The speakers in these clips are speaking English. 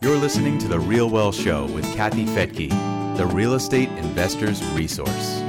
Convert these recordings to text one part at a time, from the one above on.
You're listening to The Real Wealth Show with Kathy Fettke, the real estate investor's resource.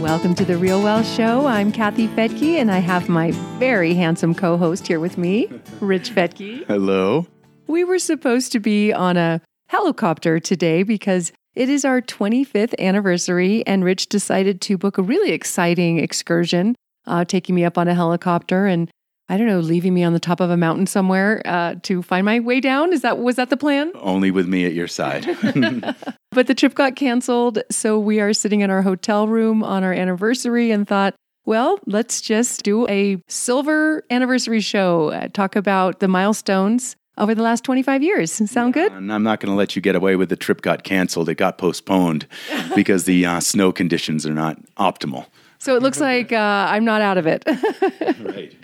Welcome to The Real Wealth Show. I'm Kathy Fettke, and I have my very handsome co host here with me, Rich Fettke. Hello. We were supposed to be on a helicopter today because it is our 25th anniversary, and Rich decided to book a really exciting excursion, uh, taking me up on a helicopter and I don't know, leaving me on the top of a mountain somewhere uh, to find my way down. Is that was that the plan? Only with me at your side. but the trip got canceled, so we are sitting in our hotel room on our anniversary and thought, well, let's just do a silver anniversary show. Uh, talk about the milestones over the last 25 years. Sound yeah, good? And I'm not going to let you get away with the trip got canceled. It got postponed because the uh, snow conditions are not optimal. So it looks like uh, I'm not out of it. right.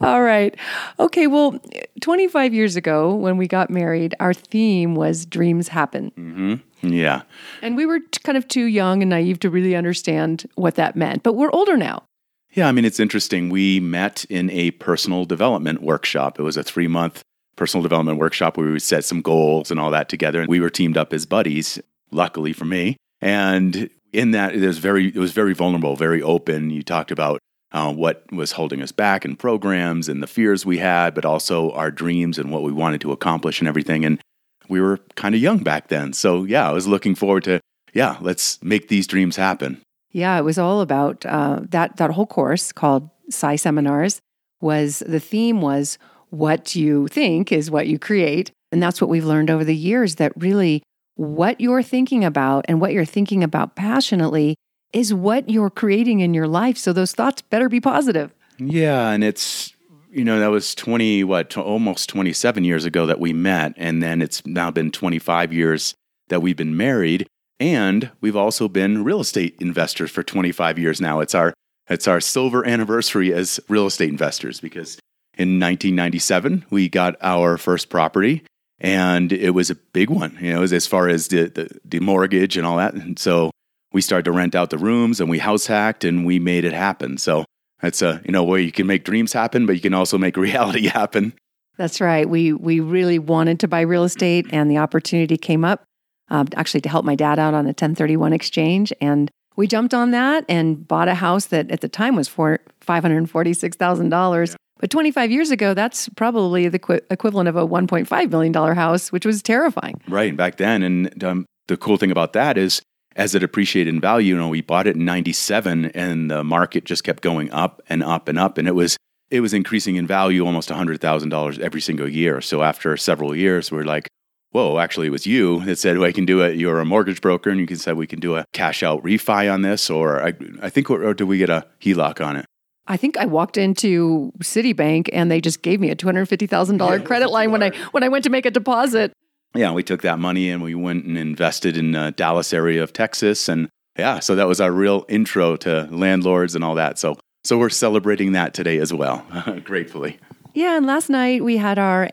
All right. Okay. Well, 25 years ago, when we got married, our theme was dreams happen. Mm-hmm. Yeah. And we were kind of too young and naive to really understand what that meant. But we're older now. Yeah. I mean, it's interesting. We met in a personal development workshop. It was a three month personal development workshop where we set some goals and all that together. And we were teamed up as buddies, luckily for me. And in that it was very it was very vulnerable, very open. You talked about uh, what was holding us back in programs and the fears we had, but also our dreams and what we wanted to accomplish and everything. And we were kind of young back then, so yeah, I was looking forward to yeah, let's make these dreams happen. Yeah, it was all about uh, that. That whole course called PSI Seminars was the theme was what you think is what you create, and that's what we've learned over the years. That really what you're thinking about and what you're thinking about passionately is what you're creating in your life. So those thoughts better be positive. Yeah. And it's, you know, that was 20, what, almost 27 years ago that we met. And then it's now been 25 years that we've been married. And we've also been real estate investors for 25 years now. It's our, it's our silver anniversary as real estate investors because in 1997, we got our first property and it was a big one, you know, as far as the, the, the mortgage and all that. And so we started to rent out the rooms and we house hacked and we made it happen. So that's a you know where you can make dreams happen, but you can also make reality happen. That's right. We we really wanted to buy real estate, and the opportunity came up um, actually to help my dad out on a 1031 exchange, and we jumped on that and bought a house that at the time was for five hundred forty six thousand yeah. dollars. But 25 years ago, that's probably the qu- equivalent of a 1.5 million dollar house, which was terrifying. Right back then, and um, the cool thing about that is, as it appreciated in value, you know, we bought it in 97, and the market just kept going up and up and up, and it was it was increasing in value almost $100,000 every single year. So after several years, we're like, whoa, actually, it was you that said, well, I can do it. You're a mortgage broker, and you can say we can do a cash out refi on this, or I, I think, or, or do we get a HELOC on it? I think I walked into Citibank and they just gave me a two hundred fifty thousand dollar credit line when I when I went to make a deposit. Yeah, we took that money and we went and invested in the Dallas area of Texas, and yeah, so that was our real intro to landlords and all that. So so we're celebrating that today as well, gratefully. Yeah, and last night we had our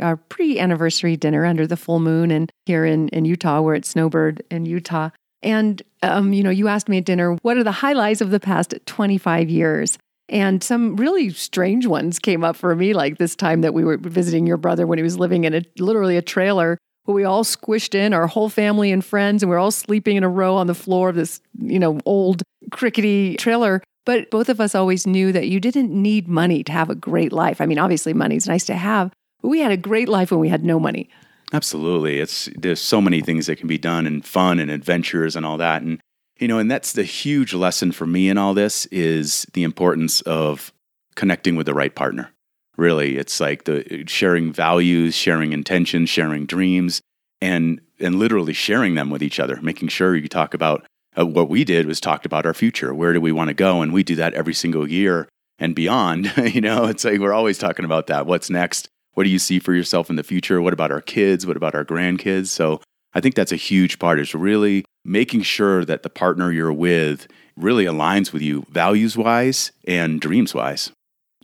our pre-anniversary dinner under the full moon, and here in in Utah, we're at Snowbird in Utah. And um, you know, you asked me at dinner, what are the highlights of the past 25 years? And some really strange ones came up for me, like this time that we were visiting your brother when he was living in a literally a trailer where we all squished in, our whole family and friends, and we are all sleeping in a row on the floor of this, you know, old crickety trailer. But both of us always knew that you didn't need money to have a great life. I mean, obviously, money's nice to have, but we had a great life when we had no money. Absolutely. It's there's so many things that can be done and fun and adventures and all that. And you know, and that's the huge lesson for me in all this is the importance of connecting with the right partner. Really, it's like the sharing values, sharing intentions, sharing dreams, and and literally sharing them with each other, making sure you talk about uh, what we did was talked about our future. Where do we want to go? And we do that every single year and beyond. you know, it's like we're always talking about that. What's next? What do you see for yourself in the future? What about our kids? What about our grandkids? So I think that's a huge part is really making sure that the partner you're with really aligns with you values wise and dreams wise.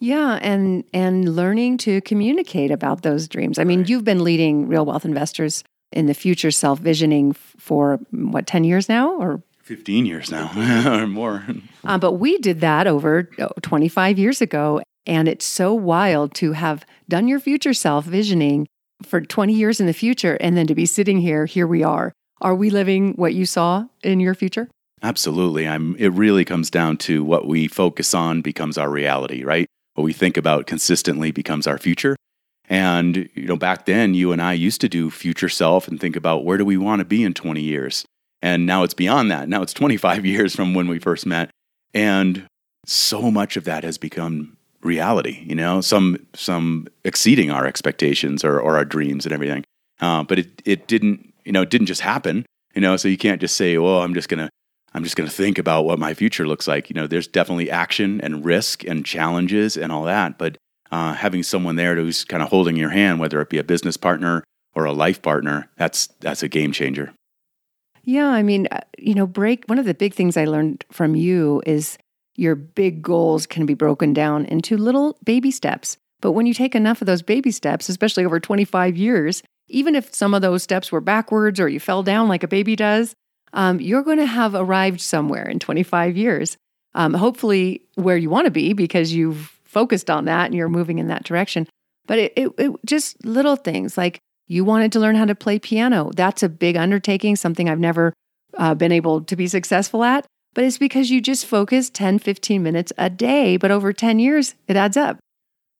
Yeah, and and learning to communicate about those dreams. I mean, right. you've been leading real wealth investors in the future self visioning for what 10 years now or 15 years now or more. Uh, but we did that over oh, 25 years ago. And it's so wild to have done your future self visioning for 20 years in the future and then to be sitting here, here we are. Are we living what you saw in your future? Absolutely. I'm it really comes down to what we focus on becomes our reality, right? What we think about consistently becomes our future. And you know, back then you and I used to do future self and think about where do we want to be in 20 years? And now it's beyond that. Now it's 25 years from when we first met. And so much of that has become reality, you know, some some exceeding our expectations or, or our dreams and everything. Uh, but it it didn't, you know, it didn't just happen, you know. So you can't just say, "Well, I'm just gonna I'm just gonna think about what my future looks like." You know, there's definitely action and risk and challenges and all that. But uh, having someone there who's kind of holding your hand, whether it be a business partner or a life partner, that's that's a game changer. Yeah, I mean, uh, you know, break. One of the big things I learned from you is your big goals can be broken down into little baby steps. But when you take enough of those baby steps, especially over 25 years, even if some of those steps were backwards or you fell down like a baby does, um, you're going to have arrived somewhere in 25 years. Um, hopefully, where you want to be because you've focused on that and you're moving in that direction. But it, it, it just little things like you wanted to learn how to play piano. That's a big undertaking, something I've never uh, been able to be successful at but it's because you just focus 10, 15 minutes a day. But over 10 years, it adds up.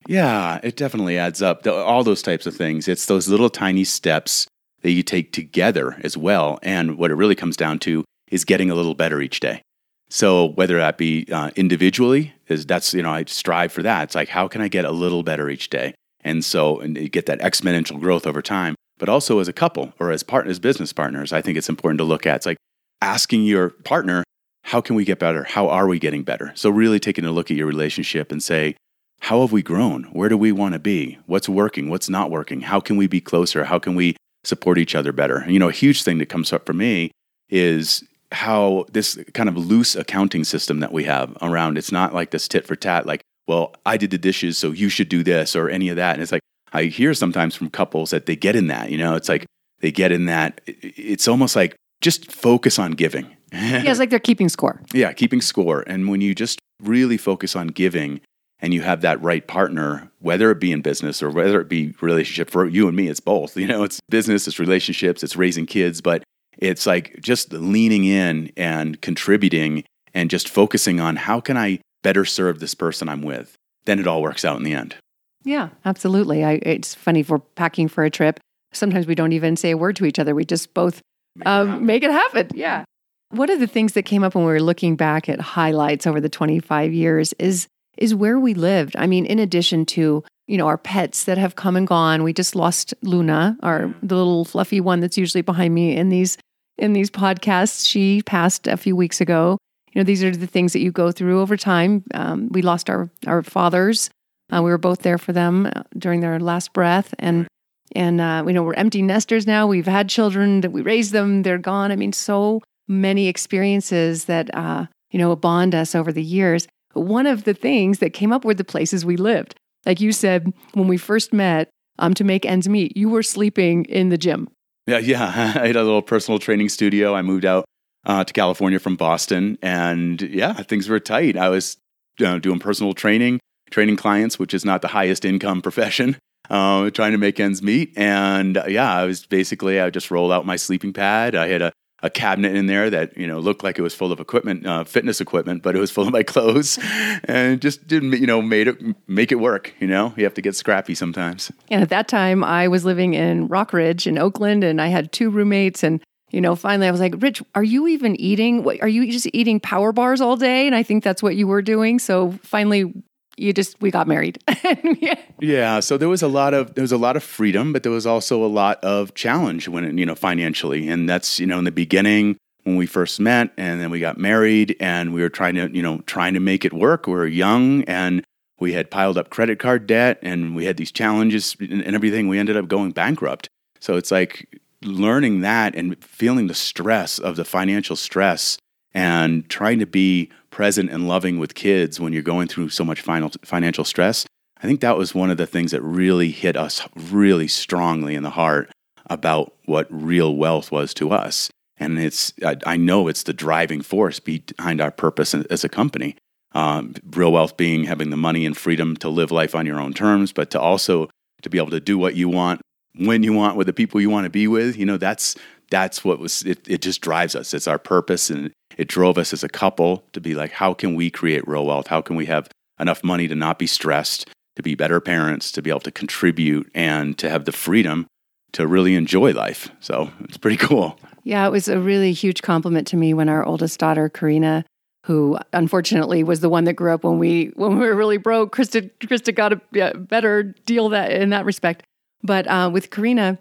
Yeah, it definitely adds up. All those types of things. It's those little tiny steps that you take together as well. And what it really comes down to is getting a little better each day. So whether that be uh, individually, is that's you know I strive for that. It's like how can I get a little better each day, and so and you get that exponential growth over time. But also as a couple or as partners, business partners, I think it's important to look at. It's like asking your partner how can we get better? How are we getting better? So, really taking a look at your relationship and say, how have we grown? Where do we want to be? What's working? What's not working? How can we be closer? How can we support each other better? You know, a huge thing that comes up for me is how this kind of loose accounting system that we have around it's not like this tit for tat, like, well, I did the dishes, so you should do this or any of that. And it's like, I hear sometimes from couples that they get in that, you know, it's like they get in that. It's almost like just focus on giving yeah, it's like they're keeping score. Yeah, keeping score. And when you just really focus on giving and you have that right partner, whether it be in business or whether it be relationship for you and me, it's both. You know, it's business, it's relationships, it's raising kids, but it's like just leaning in and contributing and just focusing on how can I better serve this person I'm with. Then it all works out in the end. Yeah, absolutely. I, it's funny if we're packing for a trip. Sometimes we don't even say a word to each other. We just both make, um, it, make it happen. Yeah. One of the things that came up when we were looking back at highlights over the 25 years is is where we lived. I mean, in addition to you know our pets that have come and gone, we just lost Luna, our the little fluffy one that's usually behind me in these in these podcasts. She passed a few weeks ago. You know, these are the things that you go through over time. Um, we lost our our fathers. Uh, we were both there for them uh, during their last breath, and and uh, you know we're empty nesters now. We've had children that we raised them; they're gone. I mean, so many experiences that uh, you know bond us over the years. One of the things that came up were the places we lived. Like you said when we first met, um, to make ends meet, you were sleeping in the gym. Yeah, yeah. I had a little personal training studio. I moved out uh, to California from Boston, and yeah, things were tight. I was you know, doing personal training, training clients, which is not the highest income profession. Uh, trying to make ends meet, and uh, yeah, I was basically I just rolled out my sleeping pad. I had a a cabinet in there that you know looked like it was full of equipment, uh, fitness equipment, but it was full of my clothes, and just didn't you know made it make it work. You know, you have to get scrappy sometimes. And at that time, I was living in Rockridge in Oakland, and I had two roommates, and you know, finally I was like, Rich, are you even eating? Are you just eating power bars all day? And I think that's what you were doing. So finally, you just we got married. yeah. yeah. So there was a lot of there was a lot of freedom, but there was also a lot of challenge when you know financially, and that's you know in the beginning when we first met, and then we got married, and we were trying to you know trying to make it work. We were young, and we had piled up credit card debt, and we had these challenges and everything. We ended up going bankrupt. So it's like learning that and feeling the stress of the financial stress and trying to be present and loving with kids when you're going through so much final, financial stress. I think that was one of the things that really hit us really strongly in the heart about what real wealth was to us. And it's, I, I know it's the driving force behind our purpose as a company. Um, real wealth being having the money and freedom to live life on your own terms, but to also to be able to do what you want when you want with the people you want to be with. You know, that's that's what was it, it just drives us. It's our purpose and it drove us as a couple to be like, how can we create real wealth? How can we have enough money to not be stressed, to be better parents, to be able to contribute and to have the freedom to really enjoy life. So it's pretty cool. Yeah, it was a really huge compliment to me when our oldest daughter, Karina, who unfortunately was the one that grew up when we when we were really broke. Krista Krista got a better deal that in that respect. But uh, with Karina,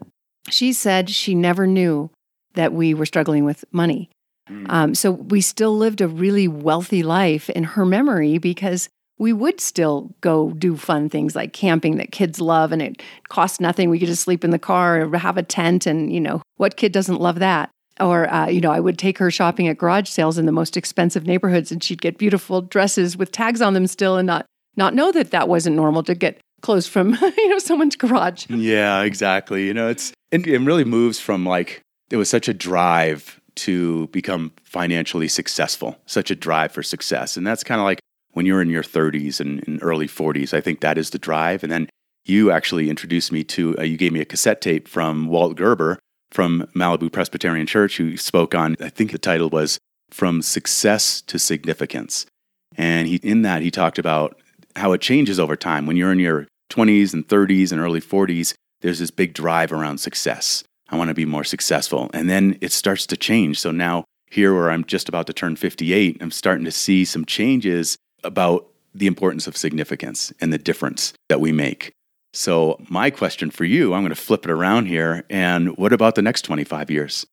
she said she never knew that we were struggling with money. Mm. Um, so we still lived a really wealthy life in her memory because we would still go do fun things like camping that kids love and it cost nothing. We could just sleep in the car or have a tent and, you know, what kid doesn't love that? Or, uh, you know, I would take her shopping at garage sales in the most expensive neighborhoods and she'd get beautiful dresses with tags on them still and not, not know that that wasn't normal to get clothes from, you know, someone's garage. Yeah, exactly. You know, it's, it, it really moves from like, it was such a drive to become financially successful, such a drive for success. And that's kind of like when you're in your 30s and, and, early 40s. I think that is the drive. And then you actually introduced me to, uh, you gave me a cassette tape from Walt Gerber from Malibu Presbyterian Church, who spoke on, I think the title was From Success to Significance. And he, in that, he talked about how it changes over time. When you're in your 20s and 30s and early 40s, there's this big drive around success. I want to be more successful. And then it starts to change. So now, here where I'm just about to turn 58, I'm starting to see some changes about the importance of significance and the difference that we make. So, my question for you, I'm going to flip it around here. And what about the next 25 years?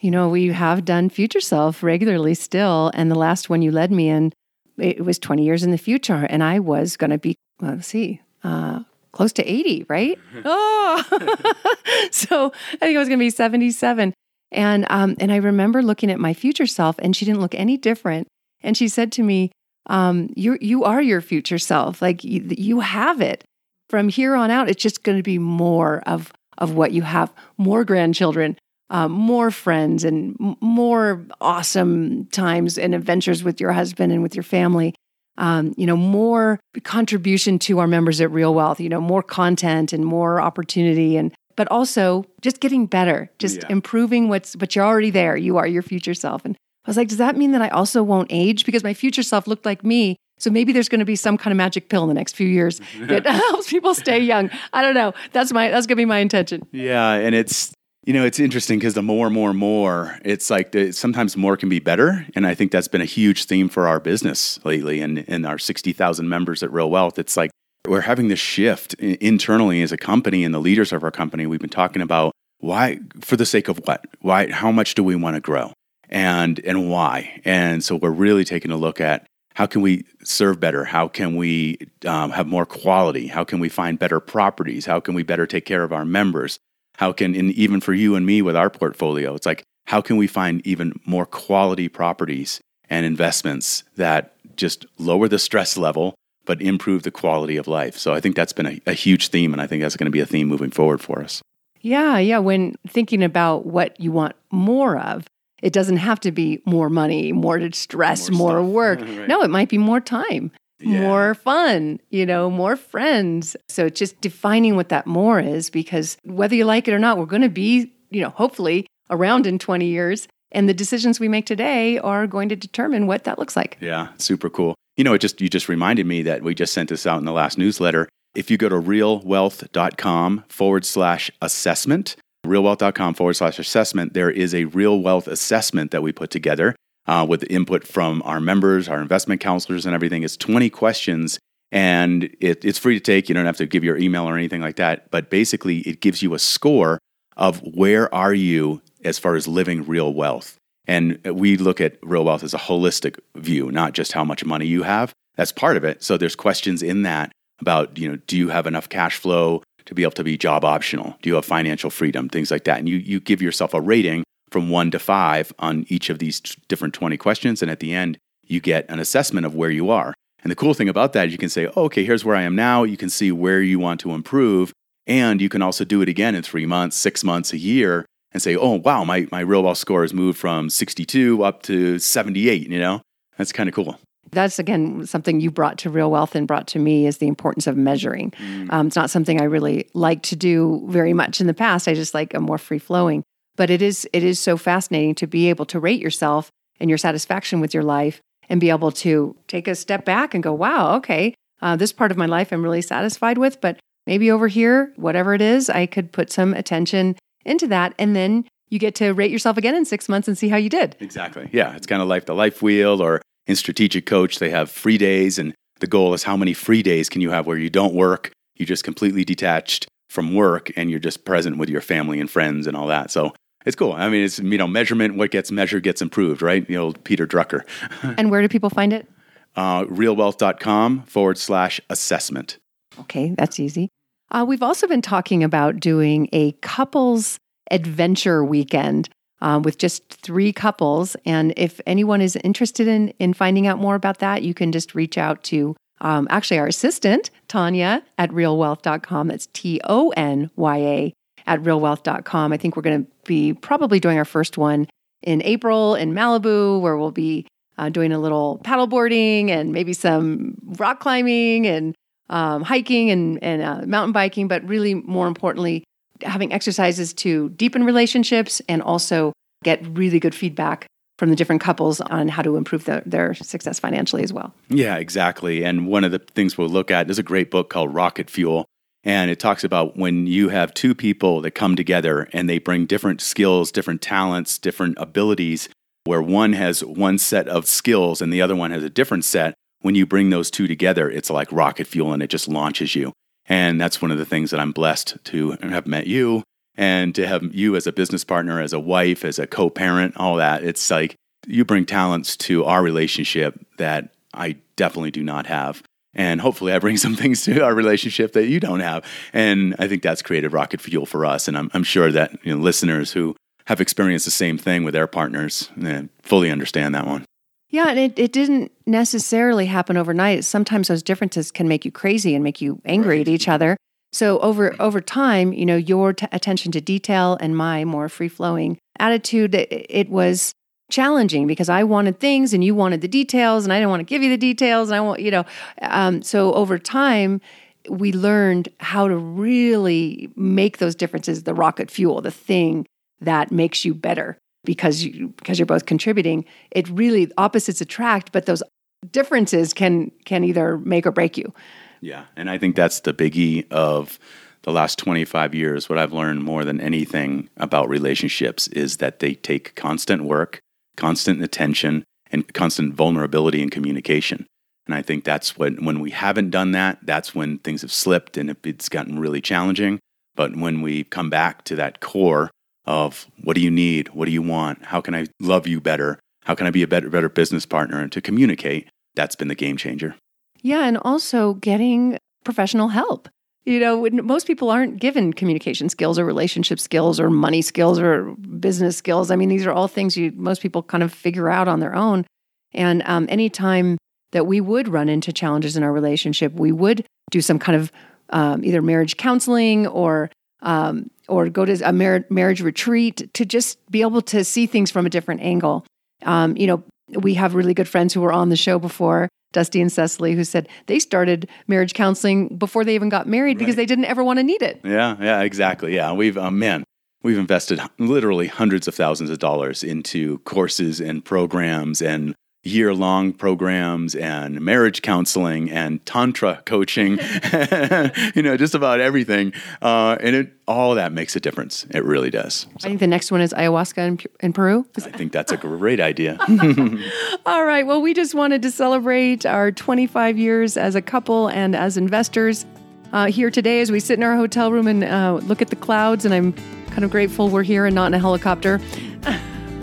You know, we have done Future Self regularly still. And the last one you led me in, it was 20 years in the future. And I was going to be, well, let's see, uh, close to 80, right? oh, so I think I was going to be 77. And, um, and I remember looking at my future self, and she didn't look any different. And she said to me, um, you you are your future self. Like you, you have it. From here on out, it's just going to be more of of what you have. More grandchildren, uh, more friends, and more awesome times and adventures with your husband and with your family. Um, you know, more contribution to our members at Real Wealth. You know, more content and more opportunity, and but also just getting better, just yeah. improving what's but you're already there. You are your future self, and I was like, does that mean that I also won't age? Because my future self looked like me. So maybe there's going to be some kind of magic pill in the next few years that helps people stay young. I don't know. That's my that's going to be my intention. Yeah, and it's you know it's interesting because the more, more, more, it's like the, sometimes more can be better, and I think that's been a huge theme for our business lately, and and our sixty thousand members at Real Wealth. It's like we're having this shift internally as a company, and the leaders of our company. We've been talking about why, for the sake of what, why, how much do we want to grow? and and why. And so we're really taking a look at how can we serve better? How can we um, have more quality? How can we find better properties? How can we better take care of our members? How can, and even for you and me with our portfolio, it's like, how can we find even more quality properties and investments that just lower the stress level, but improve the quality of life? So I think that's been a, a huge theme, and I think that's going to be a theme moving forward for us. Yeah, yeah. When thinking about what you want more of, it doesn't have to be more money, more stress, more, more work. right. No, it might be more time, yeah. more fun, you know, more friends. So just defining what that more is because whether you like it or not, we're going to be, you know, hopefully around in 20 years. And the decisions we make today are going to determine what that looks like. Yeah, super cool. You know, it just you just reminded me that we just sent this out in the last newsletter. If you go to realwealth.com forward slash assessment, realwealth.com forward slash assessment, there is a real wealth assessment that we put together uh, with input from our members, our investment counselors, and everything. It's 20 questions and it, it's free to take. You don't have to give your email or anything like that. But basically, it gives you a score of where are you as far as living real wealth. And we look at real wealth as a holistic view, not just how much money you have. That's part of it. So there's questions in that about, you know, do you have enough cash flow? to be able to be job optional? Do you have financial freedom? Things like that. And you, you give yourself a rating from one to five on each of these t- different 20 questions. And at the end, you get an assessment of where you are. And the cool thing about that is you can say, oh, okay, here's where I am now. You can see where you want to improve. And you can also do it again in three months, six months, a year, and say, oh, wow, my, my real wealth score has moved from 62 up to 78, you know? That's kind of cool. that's again something you brought to real wealth and brought to me is the importance of measuring. Mm. Um, it's not something I really like to do very much in the past. I just like a more free flowing. But it is it is so fascinating to be able to rate yourself and your satisfaction with your life and be able to take a step back and go, wow, okay, uh, this part of my life I'm really satisfied with, but maybe over here, whatever it is, I could put some attention into that. And then you get to rate yourself again in six months and see how you did. Exactly. Yeah. It's kind of like the life wheel or in strategic coach, they have free days. And the goal is how many free days can you have where you don't work? You just completely detached from work and you're just present with your family and friends and all that. So it's cool. I mean, it's, you know, measurement, what gets measured gets improved, right? The old Peter Drucker. and where do people find it? Uh, realwealth.com forward slash assessment. Okay, that's easy. Uh, we've also been talking about doing a couples adventure weekend uh, with just three couples. And if anyone is interested in, in finding out more about that, you can just reach out to um, actually our assistant, Tonya, at realwealth.com. That's T O N Y A at realwealth.com. I think we're going to be probably doing our first one in April in Malibu, where we'll be uh, doing a little paddleboarding and maybe some rock climbing and um, hiking and, and uh, mountain biking, but really more importantly, having exercises to deepen relationships and also get really good feedback from the different couples on how to improve the, their success financially as well. Yeah, exactly. And one of the things we'll look at is a great book called Rocket Fuel. And it talks about when you have two people that come together and they bring different skills, different talents, different abilities, where one has one set of skills and the other one has a different set. When you bring those two together, it's like rocket fuel and it just launches you. And that's one of the things that I'm blessed to have met you and to have you as a business partner, as a wife, as a co parent, all that. It's like you bring talents to our relationship that I definitely do not have. And hopefully, I bring some things to our relationship that you don't have. And I think that's created rocket fuel for us. And I'm, I'm sure that you know, listeners who have experienced the same thing with their partners eh, fully understand that one. Yeah, and it, it didn't necessarily happen overnight. Sometimes those differences can make you crazy and make you angry right. at each other. So over over time, you know, your t- attention to detail and my more free flowing attitude, it, it, was challenging because I wanted things and you wanted the details, and I didn't want to give you the details, and I want you know. Um, so over time, we learned how to really make those differences the rocket fuel, the thing that makes you better because you because you're both contributing it really opposites attract but those differences can can either make or break you yeah and i think that's the biggie of the last 25 years what i've learned more than anything about relationships is that they take constant work constant attention and constant vulnerability and communication and i think that's when when we haven't done that that's when things have slipped and it's gotten really challenging but when we come back to that core of what do you need? What do you want? How can I love you better? How can I be a better, better business partner? And to communicate, that's been the game changer. Yeah. And also getting professional help. You know, most people aren't given communication skills or relationship skills or money skills or business skills. I mean, these are all things you most people kind of figure out on their own. And um, anytime that we would run into challenges in our relationship, we would do some kind of um, either marriage counseling or um, or go to a mar- marriage retreat to just be able to see things from a different angle. Um, you know, we have really good friends who were on the show before, Dusty and Cecily, who said they started marriage counseling before they even got married right. because they didn't ever want to need it. Yeah, yeah, exactly. Yeah, we've, uh, man, we've invested literally hundreds of thousands of dollars into courses and programs and year long programs and marriage counseling and tantra coaching, you know, just about everything. Uh, and it, all that makes a difference. It really does. So. I think the next one is ayahuasca in, in Peru. I think that's a great idea. all right. Well, we just wanted to celebrate our 25 years as a couple and as investors. Uh, here today, as we sit in our hotel room and uh, look at the clouds, and I'm kind of grateful we're here and not in a helicopter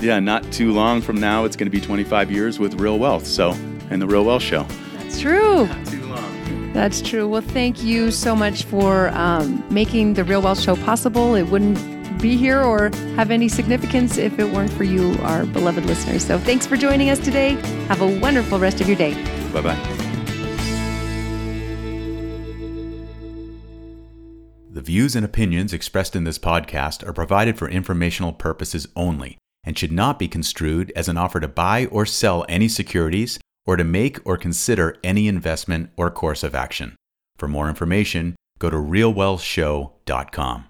yeah, not too long from now, it's going to be 25 years with Real Wealth. So, and the Real Wealth Show. That's true. Not too long. That's true. Well, thank you so much for um, making the Real Wealth Show possible. It wouldn't be here or have any significance if it weren't for you, our beloved listeners. So, thanks for joining us today. Have a wonderful rest of your day. Bye bye. The views and opinions expressed in this podcast are provided for informational purposes only and should not be construed as an offer to buy or sell any securities or to make or consider any investment or course of action. For more information, go to realwealthshow.com.